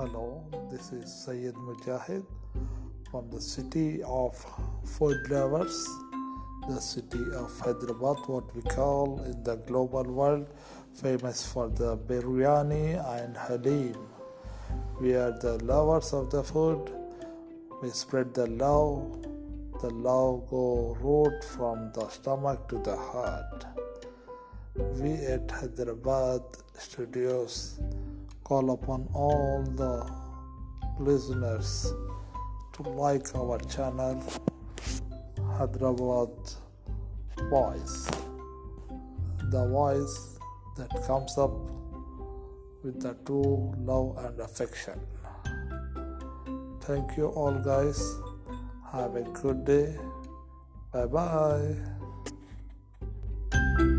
Hello, this is Syed Mujahid from the city of food lovers, the city of Hyderabad, what we call in the global world famous for the biryani and halim. We are the lovers of the food. We spread the love. The love go root from the stomach to the heart. We at Hyderabad Studios call upon all the listeners to like our channel Hyderabad Voice, the voice that comes up with the true love and affection. Thank you all guys. Have a good day. Bye bye.